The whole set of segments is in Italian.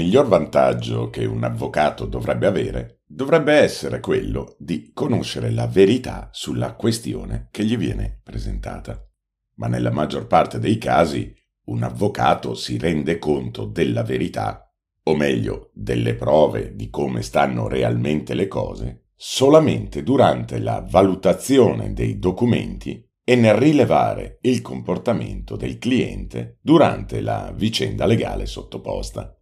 miglior vantaggio che un avvocato dovrebbe avere dovrebbe essere quello di conoscere la verità sulla questione che gli viene presentata. Ma nella maggior parte dei casi un avvocato si rende conto della verità, o meglio, delle prove di come stanno realmente le cose, solamente durante la valutazione dei documenti e nel rilevare il comportamento del cliente durante la vicenda legale sottoposta.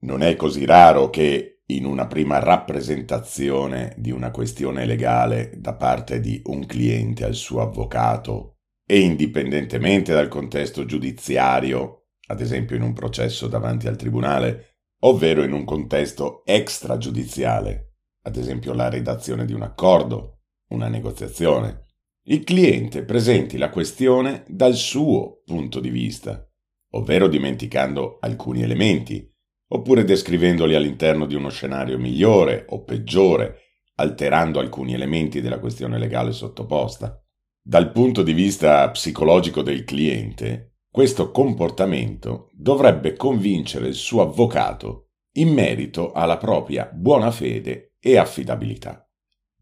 Non è così raro che in una prima rappresentazione di una questione legale da parte di un cliente al suo avvocato e indipendentemente dal contesto giudiziario, ad esempio in un processo davanti al tribunale, ovvero in un contesto extragiudiziale, ad esempio la redazione di un accordo, una negoziazione, il cliente presenti la questione dal suo punto di vista, ovvero dimenticando alcuni elementi, oppure descrivendoli all'interno di uno scenario migliore o peggiore, alterando alcuni elementi della questione legale sottoposta. Dal punto di vista psicologico del cliente, questo comportamento dovrebbe convincere il suo avvocato in merito alla propria buona fede e affidabilità.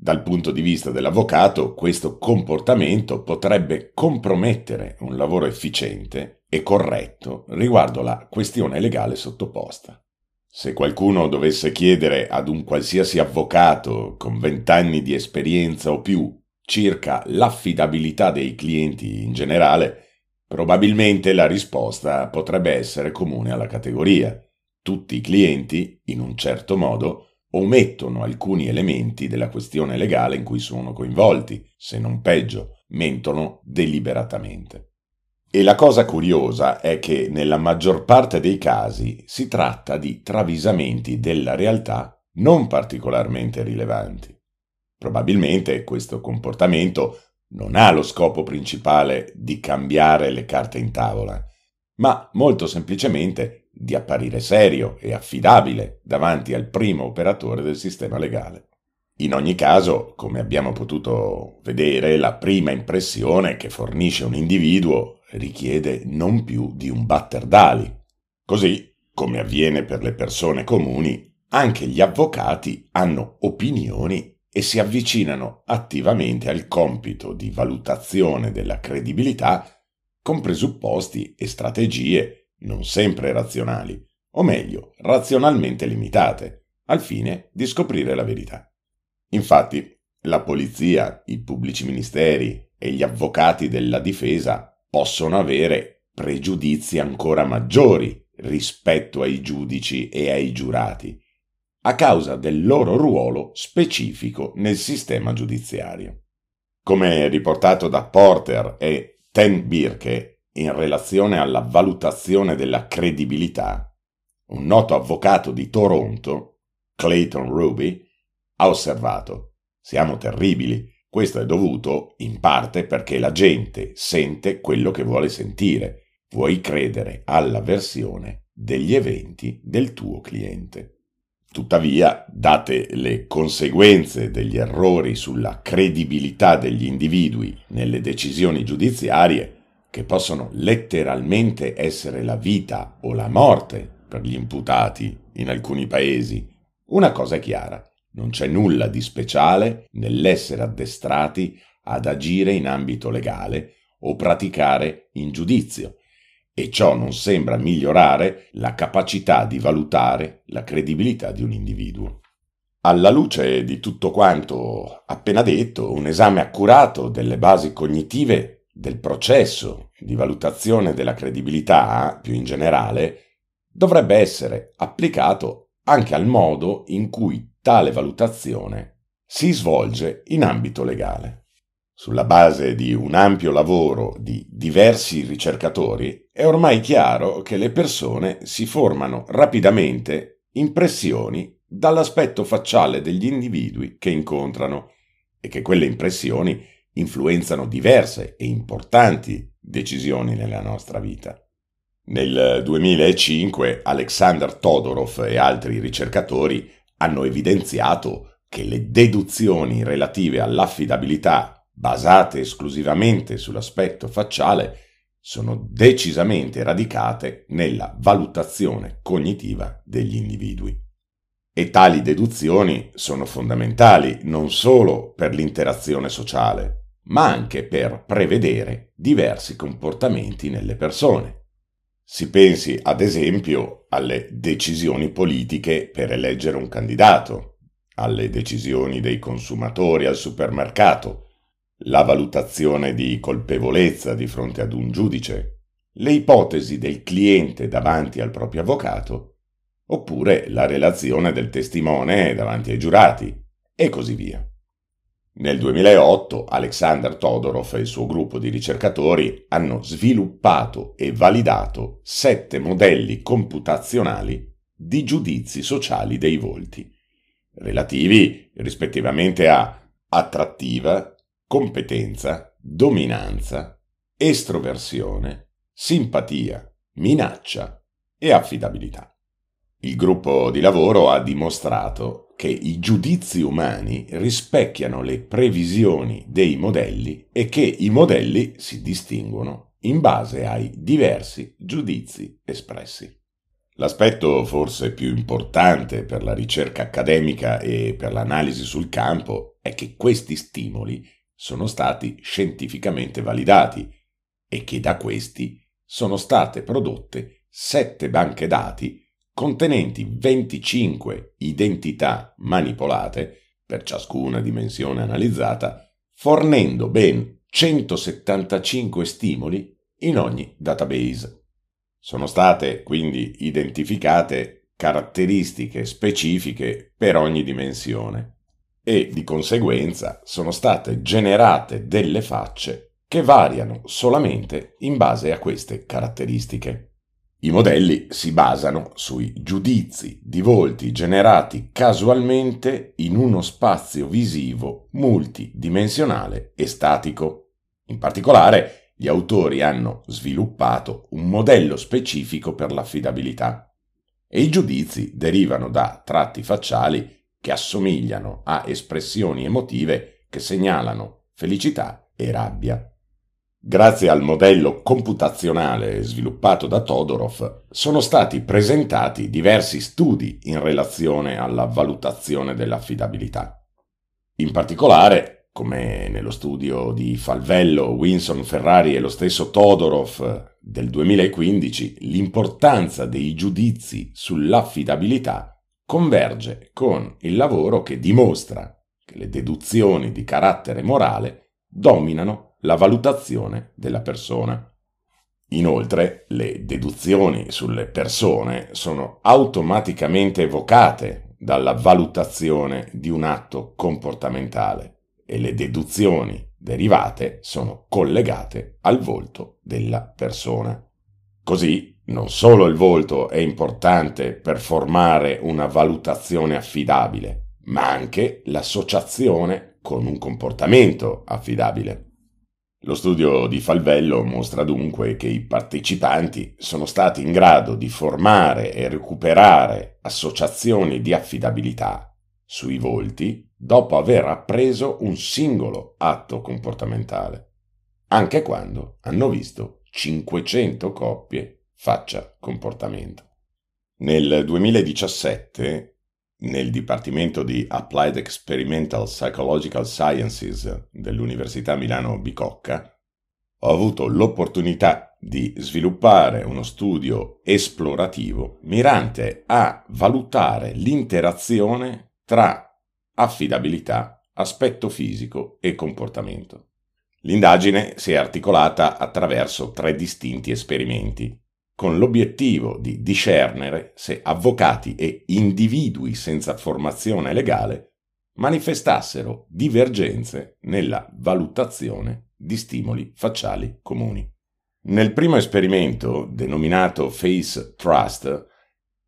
Dal punto di vista dell'avvocato, questo comportamento potrebbe compromettere un lavoro efficiente e corretto riguardo la questione legale sottoposta. Se qualcuno dovesse chiedere ad un qualsiasi avvocato con vent'anni di esperienza o più circa l'affidabilità dei clienti in generale, probabilmente la risposta potrebbe essere comune alla categoria. Tutti i clienti, in un certo modo, omettono alcuni elementi della questione legale in cui sono coinvolti, se non peggio, mentono deliberatamente. E la cosa curiosa è che nella maggior parte dei casi si tratta di travisamenti della realtà non particolarmente rilevanti. Probabilmente questo comportamento non ha lo scopo principale di cambiare le carte in tavola, ma molto semplicemente di apparire serio e affidabile davanti al primo operatore del sistema legale. In ogni caso, come abbiamo potuto vedere, la prima impressione che fornisce un individuo richiede non più di un batter d'ali. Così, come avviene per le persone comuni, anche gli avvocati hanno opinioni e si avvicinano attivamente al compito di valutazione della credibilità con presupposti e strategie non sempre razionali, o meglio, razionalmente limitate, al fine di scoprire la verità. Infatti, la polizia, i pubblici ministeri e gli avvocati della difesa possono avere pregiudizi ancora maggiori rispetto ai giudici e ai giurati, a causa del loro ruolo specifico nel sistema giudiziario. Come riportato da Porter e Ten Birke in relazione alla valutazione della credibilità, un noto avvocato di Toronto, Clayton Ruby, ha osservato siamo terribili. Questo è dovuto in parte perché la gente sente quello che vuole sentire. Vuoi credere alla versione degli eventi del tuo cliente. Tuttavia, date le conseguenze degli errori sulla credibilità degli individui nelle decisioni giudiziarie, che possono letteralmente essere la vita o la morte per gli imputati in alcuni paesi, una cosa è chiara, non c'è nulla di speciale nell'essere addestrati ad agire in ambito legale o praticare in giudizio, e ciò non sembra migliorare la capacità di valutare la credibilità di un individuo. Alla luce di tutto quanto appena detto, un esame accurato delle basi cognitive del processo di valutazione della credibilità, più in generale, dovrebbe essere applicato anche al modo in cui tale valutazione si svolge in ambito legale. Sulla base di un ampio lavoro di diversi ricercatori, è ormai chiaro che le persone si formano rapidamente impressioni dall'aspetto facciale degli individui che incontrano e che quelle impressioni influenzano diverse e importanti decisioni nella nostra vita. Nel 2005 Alexander Todorov e altri ricercatori hanno evidenziato che le deduzioni relative all'affidabilità basate esclusivamente sull'aspetto facciale sono decisamente radicate nella valutazione cognitiva degli individui. E tali deduzioni sono fondamentali non solo per l'interazione sociale, ma anche per prevedere diversi comportamenti nelle persone. Si pensi ad esempio alle decisioni politiche per eleggere un candidato, alle decisioni dei consumatori al supermercato, la valutazione di colpevolezza di fronte ad un giudice, le ipotesi del cliente davanti al proprio avvocato, oppure la relazione del testimone davanti ai giurati, e così via. Nel 2008 Alexander Todorov e il suo gruppo di ricercatori hanno sviluppato e validato sette modelli computazionali di giudizi sociali dei volti, relativi rispettivamente a attrattiva, competenza, dominanza, estroversione, simpatia, minaccia e affidabilità. Il gruppo di lavoro ha dimostrato che i giudizi umani rispecchiano le previsioni dei modelli e che i modelli si distinguono in base ai diversi giudizi espressi. L'aspetto forse più importante per la ricerca accademica e per l'analisi sul campo è che questi stimoli sono stati scientificamente validati e che da questi sono state prodotte sette banche dati contenenti 25 identità manipolate per ciascuna dimensione analizzata, fornendo ben 175 stimoli in ogni database. Sono state quindi identificate caratteristiche specifiche per ogni dimensione e di conseguenza sono state generate delle facce che variano solamente in base a queste caratteristiche. I modelli si basano sui giudizi di volti generati casualmente in uno spazio visivo multidimensionale e statico. In particolare, gli autori hanno sviluppato un modello specifico per l'affidabilità e i giudizi derivano da tratti facciali che assomigliano a espressioni emotive che segnalano felicità e rabbia. Grazie al modello computazionale sviluppato da Todorov, sono stati presentati diversi studi in relazione alla valutazione dell'affidabilità. In particolare, come nello studio di Falvello, Winson Ferrari e lo stesso Todorov del 2015, l'importanza dei giudizi sull'affidabilità converge con il lavoro che dimostra che le deduzioni di carattere morale dominano la valutazione della persona. Inoltre, le deduzioni sulle persone sono automaticamente evocate dalla valutazione di un atto comportamentale e le deduzioni derivate sono collegate al volto della persona. Così non solo il volto è importante per formare una valutazione affidabile, ma anche l'associazione con un comportamento affidabile. Lo studio di Falvello mostra dunque che i partecipanti sono stati in grado di formare e recuperare associazioni di affidabilità sui volti dopo aver appreso un singolo atto comportamentale, anche quando hanno visto 500 coppie faccia comportamento. Nel 2017, nel Dipartimento di Applied Experimental Psychological Sciences dell'Università Milano Bicocca, ho avuto l'opportunità di sviluppare uno studio esplorativo mirante a valutare l'interazione tra affidabilità, aspetto fisico e comportamento. L'indagine si è articolata attraverso tre distinti esperimenti con l'obiettivo di discernere se avvocati e individui senza formazione legale manifestassero divergenze nella valutazione di stimoli facciali comuni. Nel primo esperimento, denominato Face Trust,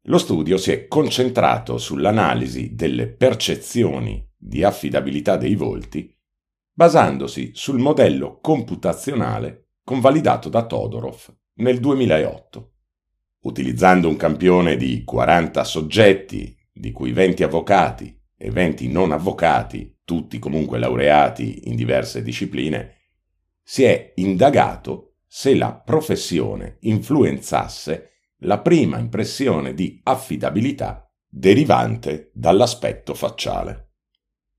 lo studio si è concentrato sull'analisi delle percezioni di affidabilità dei volti basandosi sul modello computazionale convalidato da Todorov nel 2008, utilizzando un campione di 40 soggetti, di cui 20 avvocati e 20 non avvocati, tutti comunque laureati in diverse discipline, si è indagato se la professione influenzasse la prima impressione di affidabilità derivante dall'aspetto facciale.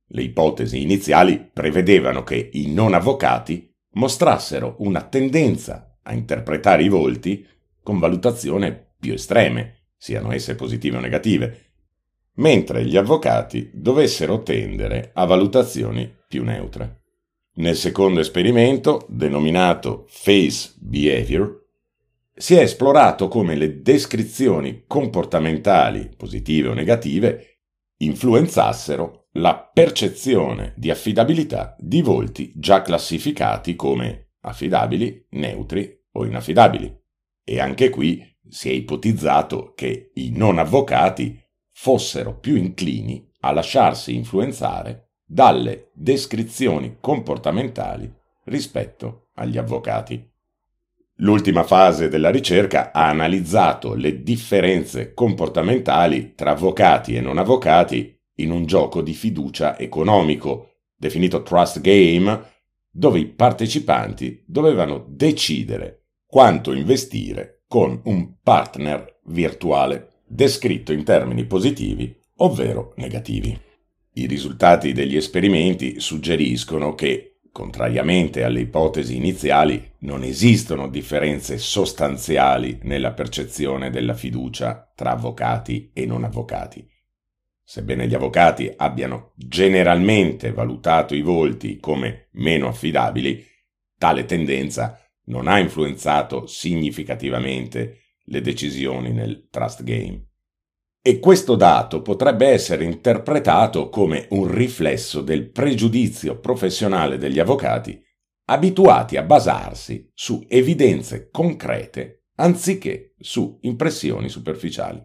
Le ipotesi iniziali prevedevano che i non avvocati mostrassero una tendenza a interpretare i volti con valutazioni più estreme, siano esse positive o negative, mentre gli avvocati dovessero tendere a valutazioni più neutre. Nel secondo esperimento, denominato Face Behavior, si è esplorato come le descrizioni comportamentali, positive o negative, influenzassero la percezione di affidabilità di volti già classificati come affidabili, neutri o inaffidabili. E anche qui si è ipotizzato che i non avvocati fossero più inclini a lasciarsi influenzare dalle descrizioni comportamentali rispetto agli avvocati. L'ultima fase della ricerca ha analizzato le differenze comportamentali tra avvocati e non avvocati in un gioco di fiducia economico, definito Trust Game, dove i partecipanti dovevano decidere quanto investire con un partner virtuale, descritto in termini positivi ovvero negativi. I risultati degli esperimenti suggeriscono che, contrariamente alle ipotesi iniziali, non esistono differenze sostanziali nella percezione della fiducia tra avvocati e non avvocati. Sebbene gli avvocati abbiano generalmente valutato i volti come meno affidabili, tale tendenza non ha influenzato significativamente le decisioni nel trust game. E questo dato potrebbe essere interpretato come un riflesso del pregiudizio professionale degli avvocati, abituati a basarsi su evidenze concrete anziché su impressioni superficiali.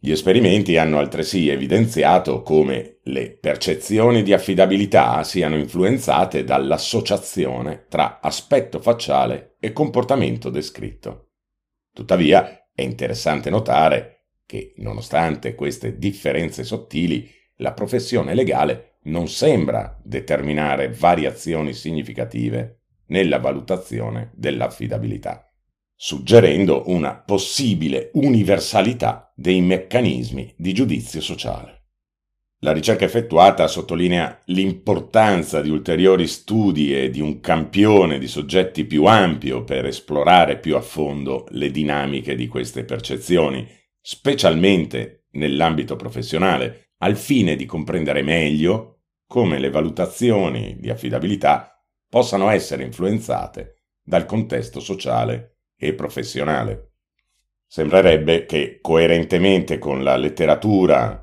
Gli esperimenti hanno altresì evidenziato come le percezioni di affidabilità siano influenzate dall'associazione tra aspetto facciale e comportamento descritto. Tuttavia, è interessante notare che, nonostante queste differenze sottili, la professione legale non sembra determinare variazioni significative nella valutazione dell'affidabilità, suggerendo una possibile universalità dei meccanismi di giudizio sociale. La ricerca effettuata sottolinea l'importanza di ulteriori studi e di un campione di soggetti più ampio per esplorare più a fondo le dinamiche di queste percezioni, specialmente nell'ambito professionale, al fine di comprendere meglio come le valutazioni di affidabilità possano essere influenzate dal contesto sociale e professionale. Sembrerebbe che, coerentemente con la letteratura,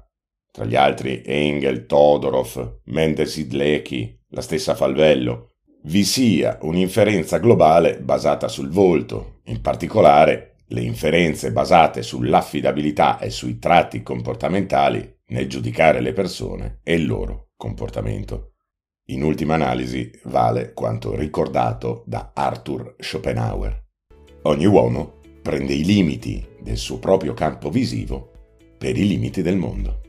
tra gli altri Engel, Todorov, Mendes Idlecki, la stessa Falvello, vi sia un'inferenza globale basata sul volto, in particolare le inferenze basate sull'affidabilità e sui tratti comportamentali nel giudicare le persone e il loro comportamento. In ultima analisi vale quanto ricordato da Arthur Schopenhauer. Ogni uomo prende i limiti del suo proprio campo visivo per i limiti del mondo.